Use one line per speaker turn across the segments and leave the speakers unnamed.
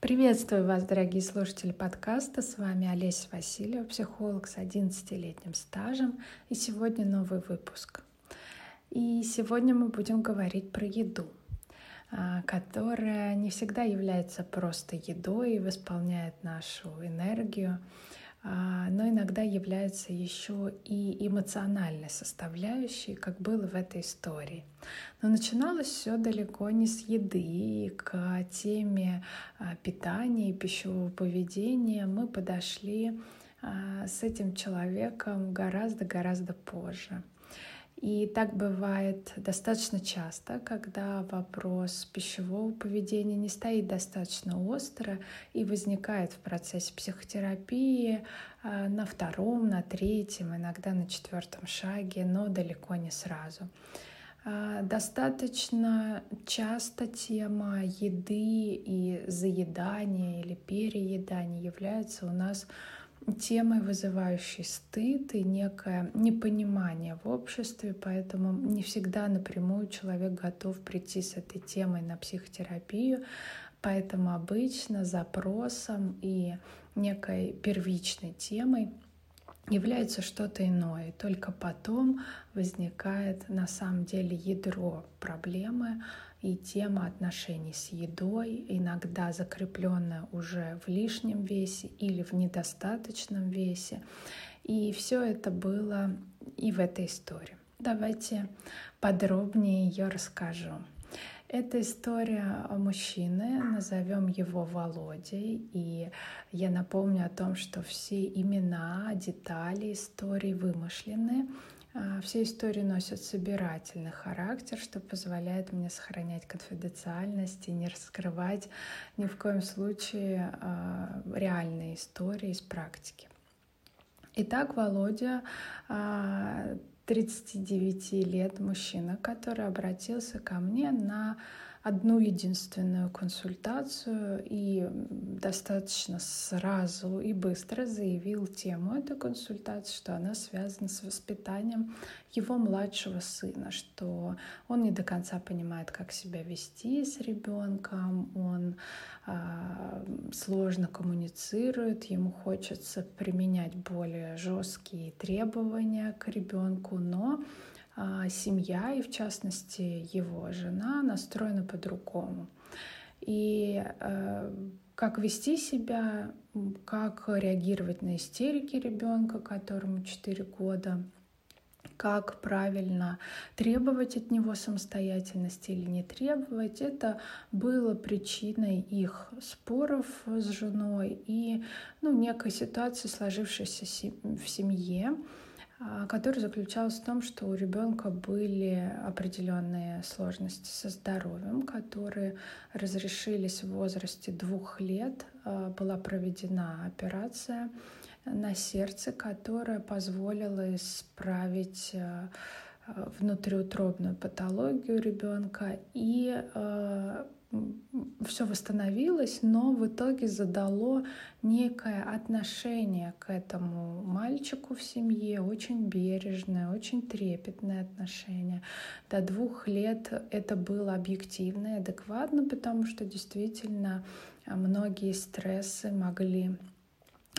Приветствую вас, дорогие слушатели подкаста. С вами Олеся Васильева, психолог с 11-летним стажем. И сегодня новый выпуск. И сегодня мы будем говорить про еду, которая не всегда является просто едой и восполняет нашу энергию, а, но иногда является еще и эмоциональной составляющей, как было в этой истории. Но начиналось все далеко не с еды, и к теме а, питания и пищевого поведения мы подошли а, с этим человеком гораздо-гораздо позже. И так бывает достаточно часто, когда вопрос пищевого поведения не стоит достаточно остро и возникает в процессе психотерапии а, на втором, на третьем, иногда на четвертом шаге, но далеко не сразу. А, достаточно часто тема еды и заедания или переедания является у нас темой, вызывающей стыд и некое непонимание в обществе, поэтому не всегда напрямую человек готов прийти с этой темой на психотерапию, поэтому обычно запросом и некой первичной темой является что-то иное. Только потом возникает на самом деле ядро проблемы, и тема отношений с едой, иногда закрепленная уже в лишнем весе или в недостаточном весе. И все это было и в этой истории. Давайте подробнее ее расскажу. Это история мужчины, назовем его Володей, и я напомню о том, что все имена, детали истории вымышлены, а, все истории носят собирательный характер, что позволяет мне сохранять конфиденциальность и не раскрывать ни в коем случае а, реальные истории из практики. Итак, Володя 39 а, лет мужчина, который обратился ко мне на одну единственную консультацию и достаточно сразу и быстро заявил тему этой консультации, что она связана с воспитанием его младшего сына, что он не до конца понимает, как себя вести с ребенком, он э, сложно коммуницирует, ему хочется применять более жесткие требования к ребенку, но семья и, в частности, его жена настроена по-другому. И э, как вести себя, как реагировать на истерики ребенка, которому 4 года, как правильно требовать от него самостоятельности или не требовать. Это было причиной их споров с женой и ну, некой ситуации, сложившейся в семье. А, который заключался в том, что у ребенка были определенные сложности со здоровьем, которые разрешились в возрасте двух лет. А, была проведена операция на сердце, которая позволила исправить а, внутриутробную патологию ребенка и все восстановилось, но в итоге задало некое отношение к этому мальчику в семье, очень бережное, очень трепетное отношение. До двух лет это было объективно и адекватно, потому что действительно многие стрессы могли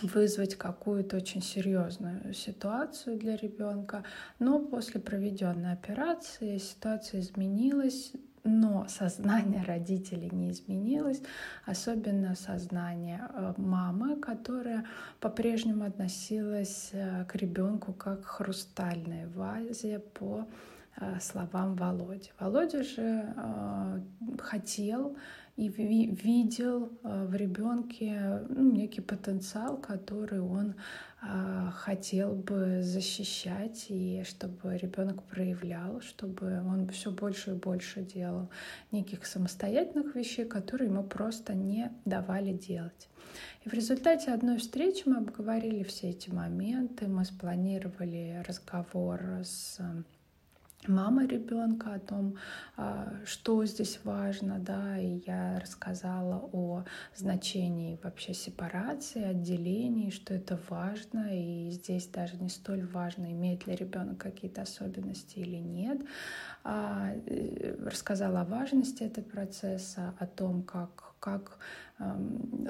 вызвать какую-то очень серьезную ситуацию для ребенка. Но после проведенной операции ситуация изменилась но сознание родителей не изменилось, особенно сознание э, мамы, которая по-прежнему относилась э, к ребенку как к хрустальной вазе по словам Володи. Володя же хотел и видел в ребенке ну, некий потенциал, который он хотел бы защищать и чтобы ребенок проявлял, чтобы он все больше и больше делал неких самостоятельных вещей, которые ему просто не давали делать. И в результате одной встречи мы обговорили все эти моменты, мы спланировали разговор с мама ребенка, о том, а, что здесь важно, да, и я рассказала о значении вообще сепарации, отделений, что это важно, и здесь даже не столь важно, имеет ли ребенок какие-то особенности или нет. А, э, рассказала о важности этого процесса, о том, как, как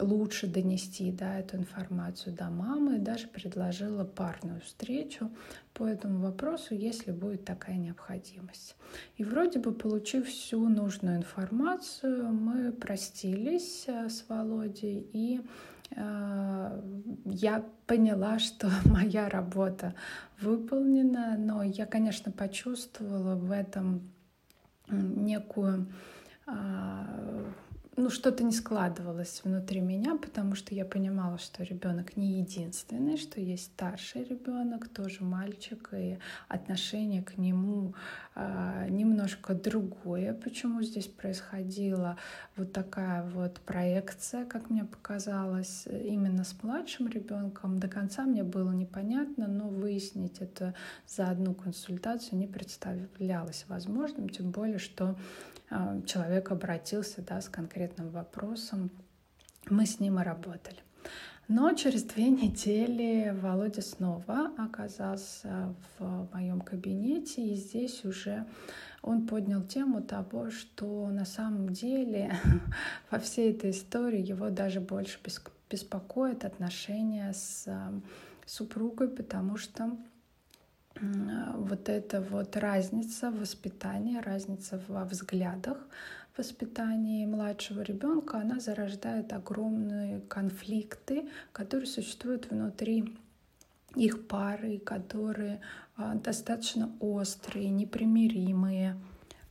лучше донести да, эту информацию до мамы, и даже предложила парную встречу по этому вопросу, если будет такая необходимость. И вроде бы, получив всю нужную информацию, мы простились э, с Володей, и э, я поняла, что моя работа выполнена, но я, конечно, почувствовала в этом некую а, ну, что-то не складывалось внутри меня, потому что я понимала, что ребенок не единственный, что есть старший ребенок, тоже мальчик, и отношение к нему э, немножко другое. Почему здесь происходила вот такая вот проекция, как мне показалось, именно с младшим ребенком, до конца мне было непонятно, но выяснить это за одну консультацию не представлялось возможным, тем более, что человек обратился да, с конкретным вопросом. Мы с ним и работали. Но через две недели Володя снова оказался в моем кабинете, и здесь уже он поднял тему того, что на самом деле во всей этой истории его даже больше беспокоит отношения с супругой, потому что вот эта вот разница в воспитании, разница во взглядах воспитании младшего ребенка, она зарождает огромные конфликты, которые существуют внутри их пары, которые а, достаточно острые, непримиримые,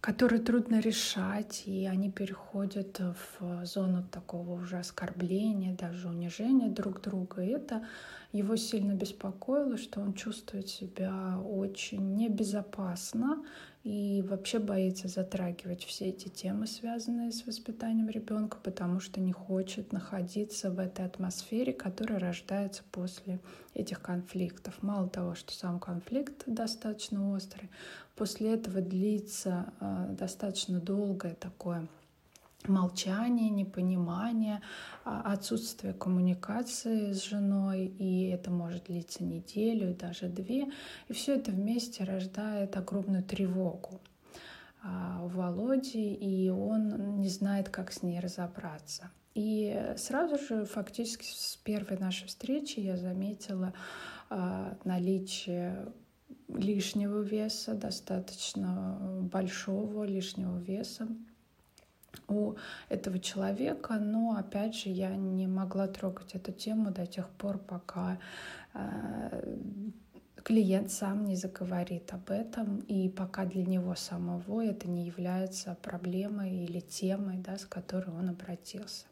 которые трудно решать, и они переходят в зону такого уже оскорбления, даже унижения друг друга. И это его сильно беспокоило, что он чувствует себя очень небезопасно и вообще боится затрагивать все эти темы, связанные с воспитанием ребенка, потому что не хочет находиться в этой атмосфере, которая рождается после этих конфликтов. Мало того, что сам конфликт достаточно острый, после этого длится э, достаточно долгое такое молчание, непонимание, а, отсутствие коммуникации с женой, и это может длиться неделю, даже две. И все это вместе рождает огромную тревогу а, у Володи, и он не знает, как с ней разобраться. И сразу же, фактически с первой нашей встречи я заметила а, наличие лишнего веса, достаточно большого лишнего веса у этого человека, но опять же я не могла трогать эту тему до тех пор, пока э, клиент сам не заговорит об этом, и пока для него самого это не является проблемой или темой, да, с которой он обратился.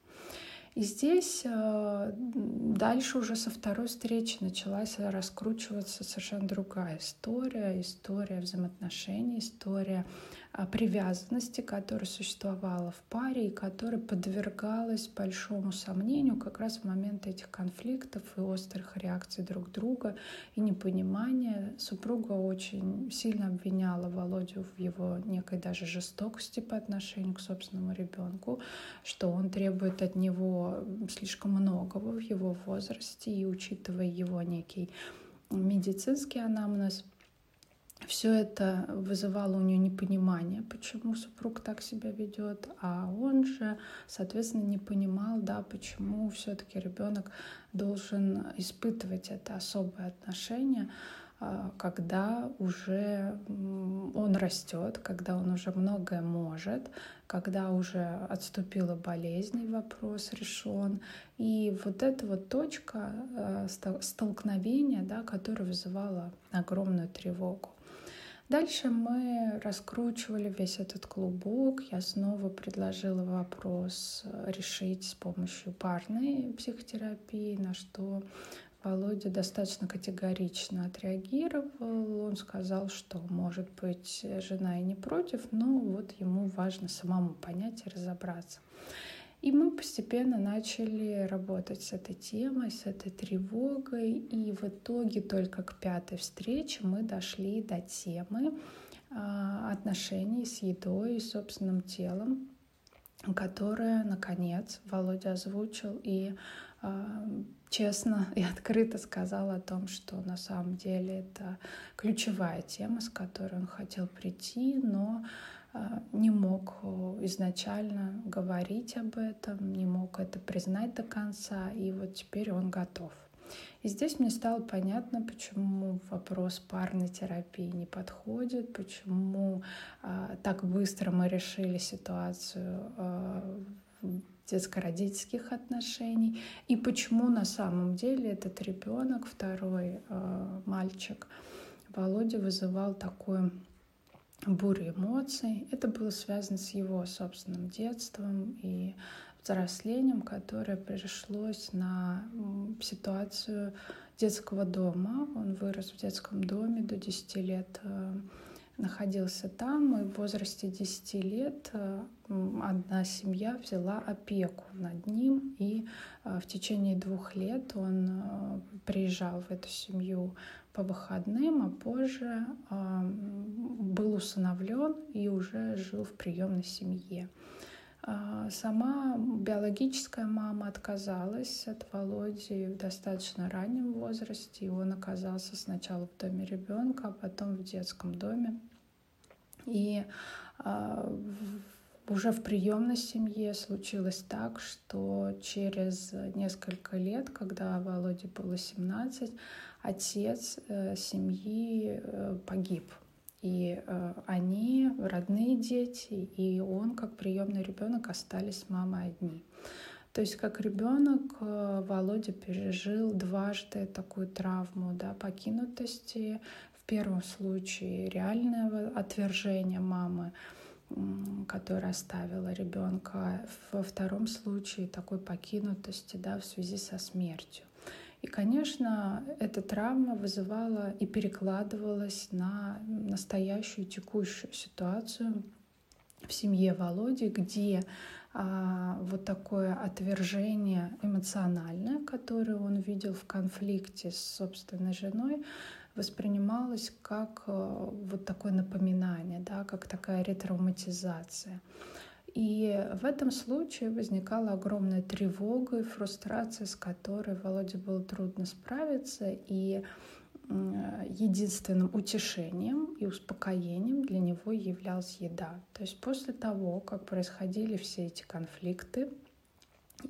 И здесь э, дальше уже со второй встречи началась раскручиваться совершенно другая история, история взаимоотношений, история привязанности, которая существовала в паре и которая подвергалась большому сомнению как раз в момент этих конфликтов и острых реакций друг друга и непонимания. Супруга очень сильно обвиняла Володю в его некой даже жестокости по отношению к собственному ребенку, что он требует от него слишком многого в его возрасте и учитывая его некий медицинский анамнез – все это вызывало у нее непонимание, почему супруг так себя ведет, а он же, соответственно, не понимал, да, почему все-таки ребенок должен испытывать это особое отношение, а, когда уже он растет, когда он уже многое может, когда уже отступила болезнь, вопрос решен. И вот эта вот точка а, столкновения, да, которая вызывала огромную тревогу. Дальше мы раскручивали весь этот клубок. Я снова предложила вопрос э, решить с помощью парной психотерапии, на что Володя достаточно категорично отреагировал. Он сказал, что, может быть, жена и не против, но вот ему важно самому понять и разобраться. И мы постепенно начали работать с этой темой, с этой тревогой. И в итоге только к пятой встрече мы дошли до темы отношений с едой и собственным телом, которое, наконец, Володя озвучил и честно и открыто сказал о том, что на самом деле это ключевая тема, с которой он хотел прийти, но не мог изначально говорить об этом, не мог это признать до конца, и вот теперь он готов. И здесь мне стало понятно, почему вопрос парной терапии не подходит, почему а, так быстро мы решили ситуацию а, детско-родительских отношений, и почему на самом деле этот ребенок, второй а, мальчик, Володя вызывал такую бурю эмоций. Это было связано с его собственным детством и взрослением, которое пришлось на ситуацию детского дома. Он вырос в детском доме до 10 лет, э, находился там, и в возрасте 10 лет э, одна семья взяла опеку над ним, и э, в течение двух лет он приезжал в эту семью по выходным, а позже был усыновлен и уже жил в приемной семье. А, сама биологическая мама отказалась от Володи в достаточно раннем возрасте, и он оказался сначала в доме ребенка, а потом в детском доме. И а, уже в приемной семье случилось так, что через несколько лет, когда Володе было 17, отец э, семьи э, погиб и э, они, родные дети, и он, как приемный ребенок, остались с мамой одни. То есть как ребенок э, Володя пережил дважды такую травму да, покинутости. В первом случае реального отвержения мамы, которая оставила ребенка. Во втором случае такой покинутости да, в связи со смертью. И, конечно, эта травма вызывала и перекладывалась на настоящую текущую ситуацию в семье Володи, где а, вот такое отвержение эмоциональное, которое он видел в конфликте с собственной женой, воспринималось как а, вот такое напоминание, да, как такая ретравматизация. И в этом случае возникала огромная тревога и фрустрация, с которой Володе было трудно справиться. И единственным утешением и успокоением для него являлась еда. То есть после того, как происходили все эти конфликты,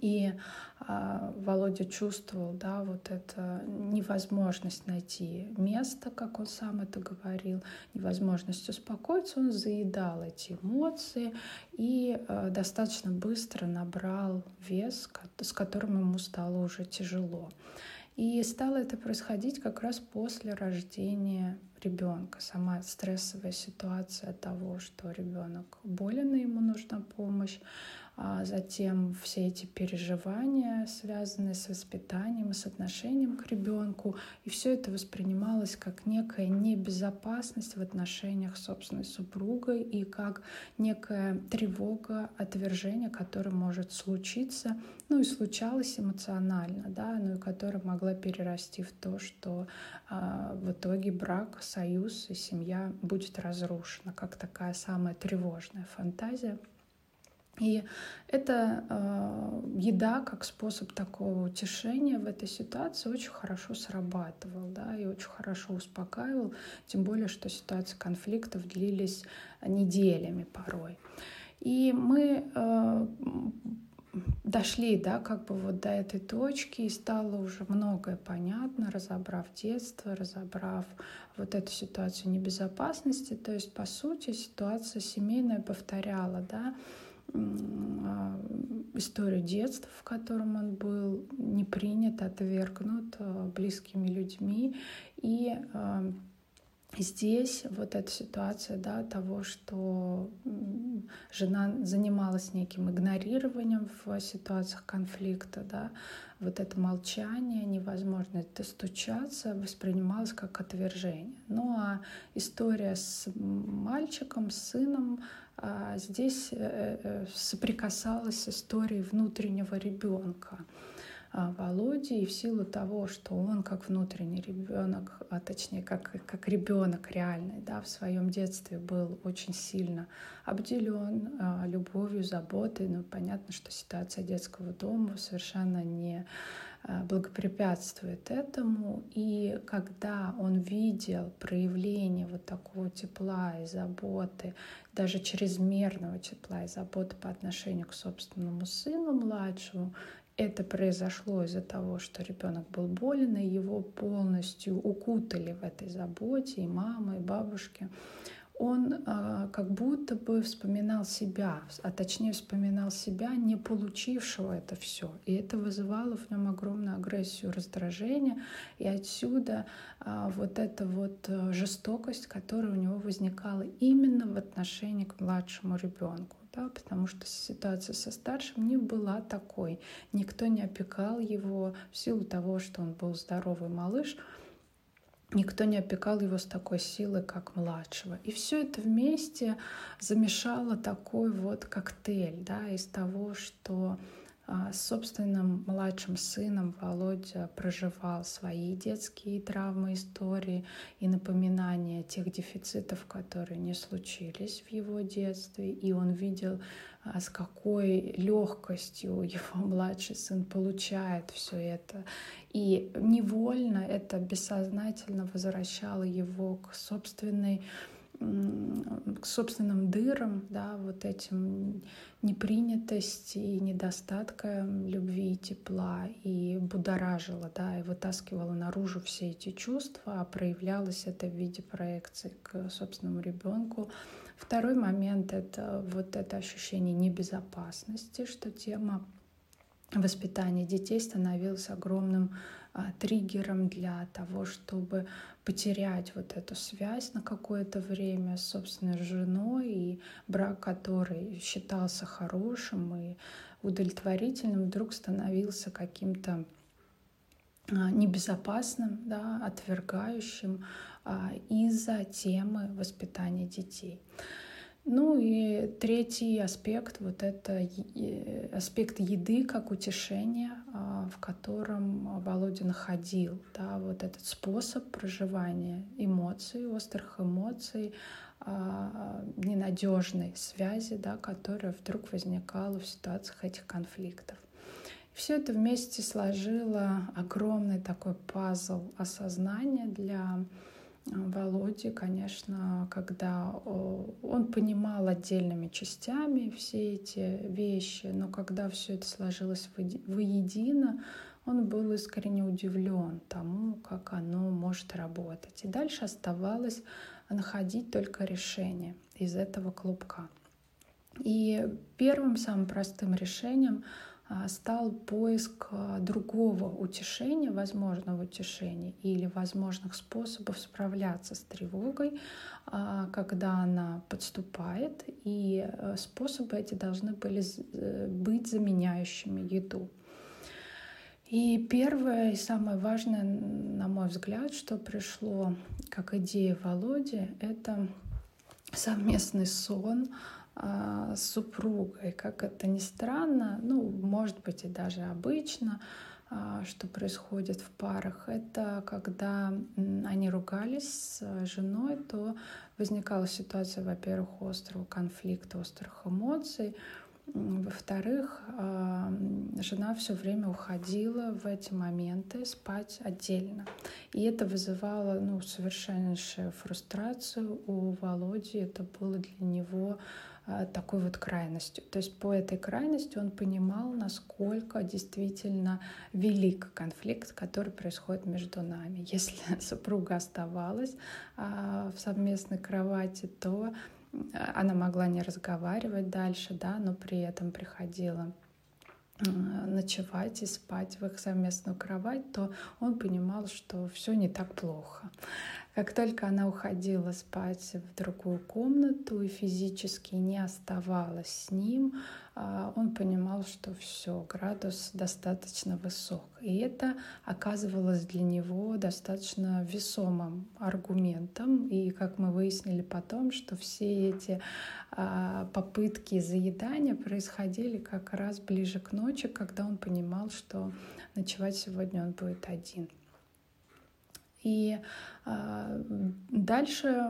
и а, Володя чувствовал, да, вот это невозможность найти место, как он сам это говорил, невозможность успокоиться, он заедал эти эмоции и а, достаточно быстро набрал вес, с которым ему стало уже тяжело. И стало это происходить как раз после рождения ребенка. Сама стрессовая ситуация того, что ребенок болен, и ему нужна помощь, а затем все эти переживания, связанные с воспитанием с отношением к ребенку. И все это воспринималось как некая небезопасность в отношениях с собственной супругой и как некая тревога, отвержение, которое может случиться, ну и случалось эмоционально, да, ну и которое могла перерасти в то, что а, в итоге брак, союз и семья будет разрушена, как такая самая тревожная фантазия. И эта э, еда как способ такого утешения в этой ситуации очень хорошо срабатывал, да, и очень хорошо успокаивал, тем более, что ситуации конфликтов длились неделями порой. И мы э, дошли, да, как бы вот до этой точки, и стало уже многое понятно, разобрав детство, разобрав вот эту ситуацию небезопасности. То есть, по сути, ситуация семейная повторяла, да, историю детства, в котором он был не принят, отвергнут а, близкими людьми. И а, здесь вот эта ситуация да, того, что жена занималась неким игнорированием в ситуациях конфликта, да, вот это молчание, невозможность достучаться воспринималось как отвержение. Ну а история с мальчиком, с сыном, а здесь э, э, соприкасалась с историей внутреннего ребенка. а, Володи, и в силу того, что он как внутренний ребенок, а точнее как, как ребенок реальный, да, в своем детстве был очень сильно обделен а, любовью, заботой. Ну, понятно, что ситуация детского дома совершенно не а, благопрепятствует этому. И когда он видел проявление вот такого тепла и заботы, даже чрезмерного тепла и заботы по отношению к собственному сыну младшему, это произошло из-за того, что ребенок был болен, и его полностью укутали в этой заботе и мама, и бабушки. Он э, как будто бы вспоминал себя, а точнее вспоминал себя, не получившего это все. И это вызывало в нем огромную агрессию, раздражение. И отсюда э, вот эта вот э, жестокость, которая у него возникала именно в отношении к младшему ребенку да, потому что ситуация со старшим не была такой. Никто не опекал его в силу того, что он был здоровый малыш. Никто не опекал его с такой силой, как младшего. И все это вместе замешало такой вот коктейль да, из того, что с собственным младшим сыном Володя проживал свои детские травмы, истории и напоминания тех дефицитов, которые не случились в его детстве. И он видел, а, с какой легкостью его младший сын получает все это. И невольно это бессознательно возвращало его к собственной к собственным дырам, да, вот этим непринятости и недостатка любви и тепла, и будоражила, да, и вытаскивала наружу все эти чувства, а проявлялось это в виде проекции к собственному ребенку. Второй момент — это вот это ощущение небезопасности, что тема воспитания детей становилась огромным а, триггером для того, чтобы потерять вот эту связь на какое-то время с собственной женой и брак, который считался хорошим и удовлетворительным, вдруг становился каким-то а, небезопасным, да, отвергающим а, из-за темы воспитания детей. Ну и третий аспект, вот это аспект еды как утешения, а, в котором Володя находил, да, вот этот способ проживания эмоций, острых эмоций, а, ненадежной связи, да, которая вдруг возникала в ситуациях этих конфликтов. Все это вместе сложило огромный такой пазл осознания для Володе, конечно, когда он понимал отдельными частями все эти вещи, но когда все это сложилось воедино, он был искренне удивлен тому, как оно может работать. И дальше оставалось находить только решение из этого клубка. И первым самым простым решением стал поиск а, другого утешения, возможного утешения или возможных способов справляться с тревогой, а, когда она подступает, и э, способы эти должны были э, быть заменяющими еду. И первое и самое важное, на мой взгляд, что пришло как идея Володи, это совместный сон, а, с супругой. Как это ни странно, ну, может быть, и даже обычно, а, что происходит в парах, это когда они ругались с женой, то возникала ситуация, во-первых, острого конфликта, острых эмоций, во-вторых, а, жена все время уходила в эти моменты спать отдельно. И это вызывало ну, совершеннейшую фрустрацию у Володи. Это было для него такой вот крайностью. То есть по этой крайности он понимал, насколько действительно велик конфликт, который происходит между нами. Если супруга оставалась а, в совместной кровати, то э, она могла не разговаривать дальше, да, но при этом приходила ночевать и спать в их совместную кровать, то он понимал, что все не так плохо. Как только она уходила спать в другую комнату и физически не оставалась с ним, а, он понимал, что все, градус достаточно высок. И это оказывалось для него достаточно весомым аргументом. И, как мы выяснили потом, что все эти а, попытки заедания происходили как раз ближе к ночи, когда он понимал, что ночевать сегодня он будет один. И э, дальше,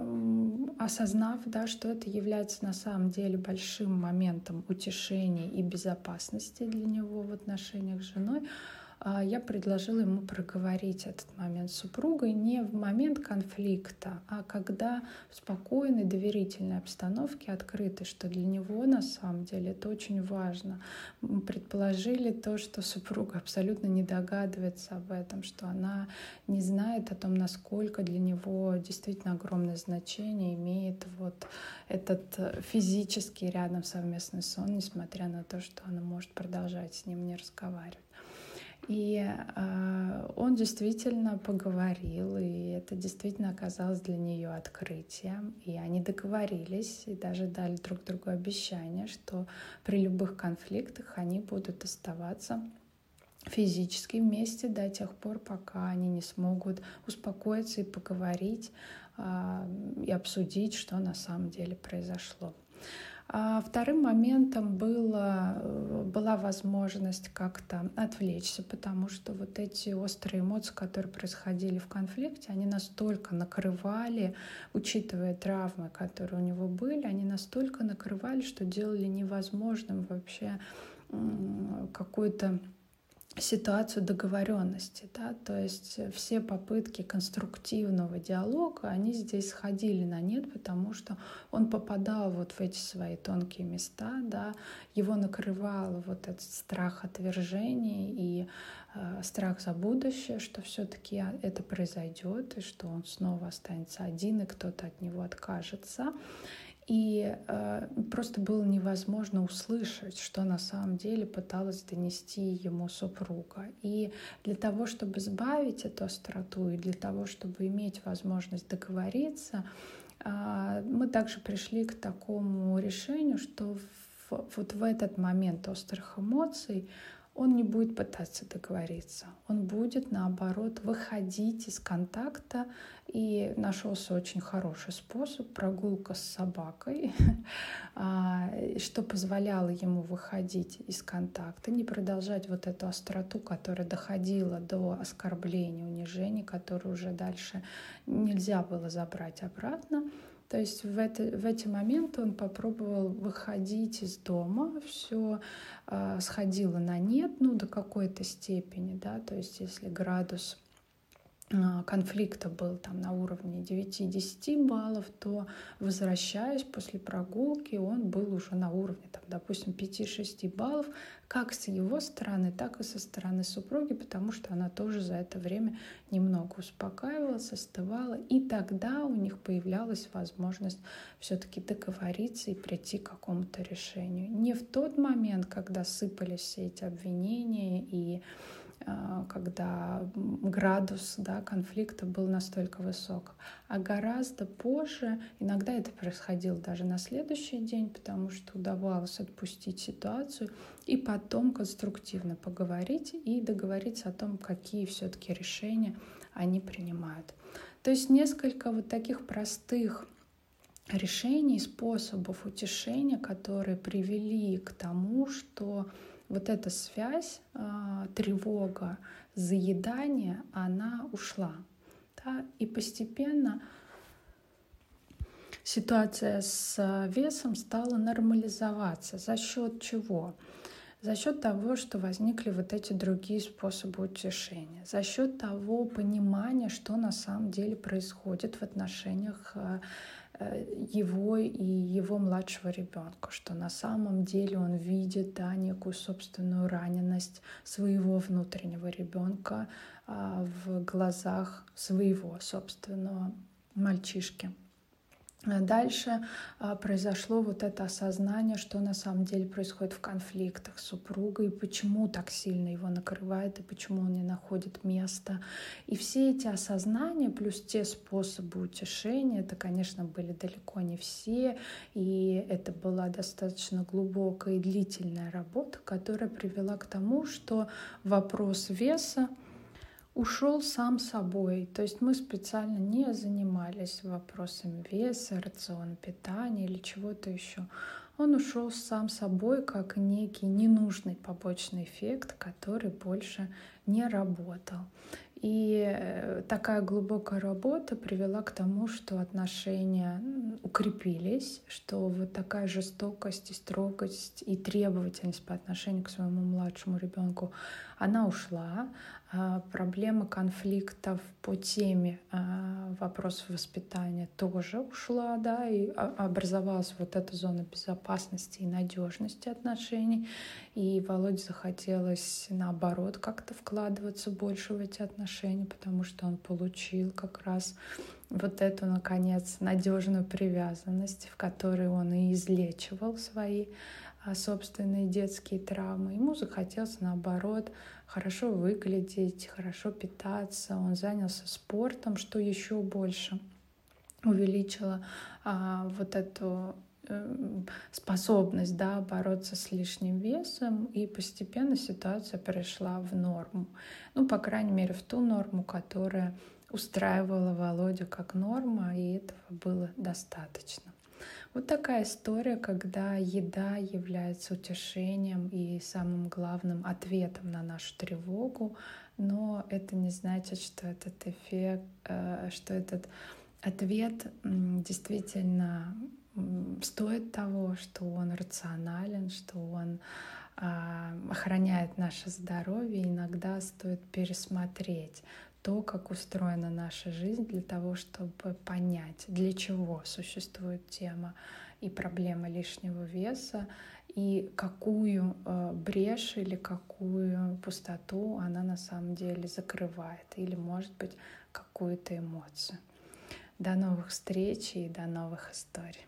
осознав, да, что это является на самом деле большим моментом утешения и безопасности для него в отношениях с женой, а, я предложила ему проговорить этот момент с супругой не в момент конфликта, а когда в спокойной, доверительной обстановке открыто, что для него на самом деле это очень важно. Мы предположили то, что супруга абсолютно не догадывается об этом, что она не знает о том, насколько для него действительно огромное значение имеет вот этот физический рядом совместный сон, несмотря на то, что она может продолжать с ним не разговаривать. И э, он действительно поговорил, и это действительно оказалось для нее открытием. И они договорились и даже дали друг другу обещание, что при любых конфликтах они будут оставаться физически вместе до тех пор, пока они не смогут успокоиться и поговорить э, и обсудить, что на самом деле произошло. А вторым моментом было, э, была возможность как-то отвлечься, потому что вот эти острые эмоции, которые происходили в конфликте, они настолько накрывали, учитывая травмы, которые у него были, они настолько накрывали, что делали невозможным вообще какой-то ситуацию договоренности, да, то есть все попытки конструктивного диалога, они здесь сходили на нет, потому что он попадал вот в эти свои тонкие места, да, его накрывал вот этот страх отвержения и э, страх за будущее, что все-таки это произойдет и что он снова останется один и кто-то от него откажется. И э, просто было невозможно услышать, что на самом деле пыталась донести ему супруга. И для того, чтобы сбавить эту остроту, и для того, чтобы иметь возможность договориться, э, мы также пришли к такому решению, что в, вот в этот момент острых эмоций он не будет пытаться договориться, он будет, наоборот, выходить из контакта. И нашелся очень хороший способ — прогулка с собакой, а, что позволяло ему выходить из контакта, не продолжать вот эту остроту, которая доходила до оскорбления, унижения, которую уже дальше нельзя было забрать обратно. То есть в, это, в эти моменты он попробовал выходить из дома, все э, сходило на нет, ну до какой-то степени, да, то есть если градус а, конфликта был там на уровне 9-10 баллов, то возвращаясь после прогулки, он был уже на уровне, там, допустим, 5-6 баллов, как с его стороны, так и со стороны супруги, потому что она тоже за это время немного успокаивалась, остывала, и тогда у них появлялась возможность все-таки договориться и прийти к какому-то решению. Не в тот момент, когда сыпались все эти обвинения и а, когда градус да, конфликта был настолько высок. А гораздо позже, иногда это происходило даже на следующий день, потому что удавалось отпустить ситуацию и потом конструктивно поговорить и договориться о том, какие все-таки решения они принимают. То есть несколько вот таких простых решений, способов утешения, которые привели к тому, что вот эта связь, а, тревога, заедание, она ушла. Да? И постепенно ситуация с весом стала нормализоваться. За счет чего? За счет того, что возникли вот эти другие способы утешения, за счет того понимания, что на самом деле происходит в отношениях а, его и его младшего ребенка, что на самом деле он видит да, некую собственную раненость своего внутреннего ребенка а, в глазах своего собственного мальчишки. А дальше а, произошло вот это осознание, что на самом деле происходит в конфликтах с супругой, почему так сильно его накрывает и почему он не находит места. И все эти осознания плюс те способы утешения, это, конечно, были далеко не все, и это была достаточно глубокая и длительная работа, которая привела к тому, что вопрос веса ушел сам собой. То есть мы специально не занимались вопросами веса, рациона питания или чего-то еще. Он ушел сам собой как некий ненужный побочный эффект, который больше не работал. И э, такая глубокая работа привела к тому, что отношения укрепились, что вот такая жестокость и строгость и требовательность по отношению к своему младшему ребенку, она ушла, проблема конфликтов по теме а, вопросов воспитания тоже ушла, да, и образовалась вот эта зона безопасности и надежности отношений. И Володе захотелось, наоборот, как-то вкладываться больше в эти отношения, потому что он получил как раз вот эту, наконец, надежную привязанность, в которой он и излечивал свои а, собственные детские травмы. Ему захотелось, наоборот, хорошо выглядеть, хорошо питаться. Он занялся спортом, что еще больше увеличило а, вот эту э, способность да, бороться с лишним весом, и постепенно ситуация перешла в норму. Ну, по крайней мере, в ту норму, которая устраивала Володю как норма, и этого было достаточно. Вот такая история, когда еда является утешением и самым главным ответом на нашу тревогу, но это не значит, что этот эффект, э, что этот ответ действительно стоит того, что он рационален, что он а, охраняет наше здоровье. Иногда стоит пересмотреть то, как устроена наша жизнь, для того, чтобы понять, для чего существует тема и проблема лишнего веса, и какую э, брешь или какую пустоту она на самом деле закрывает, или, может быть, какую-то эмоцию. До новых встреч и до новых историй.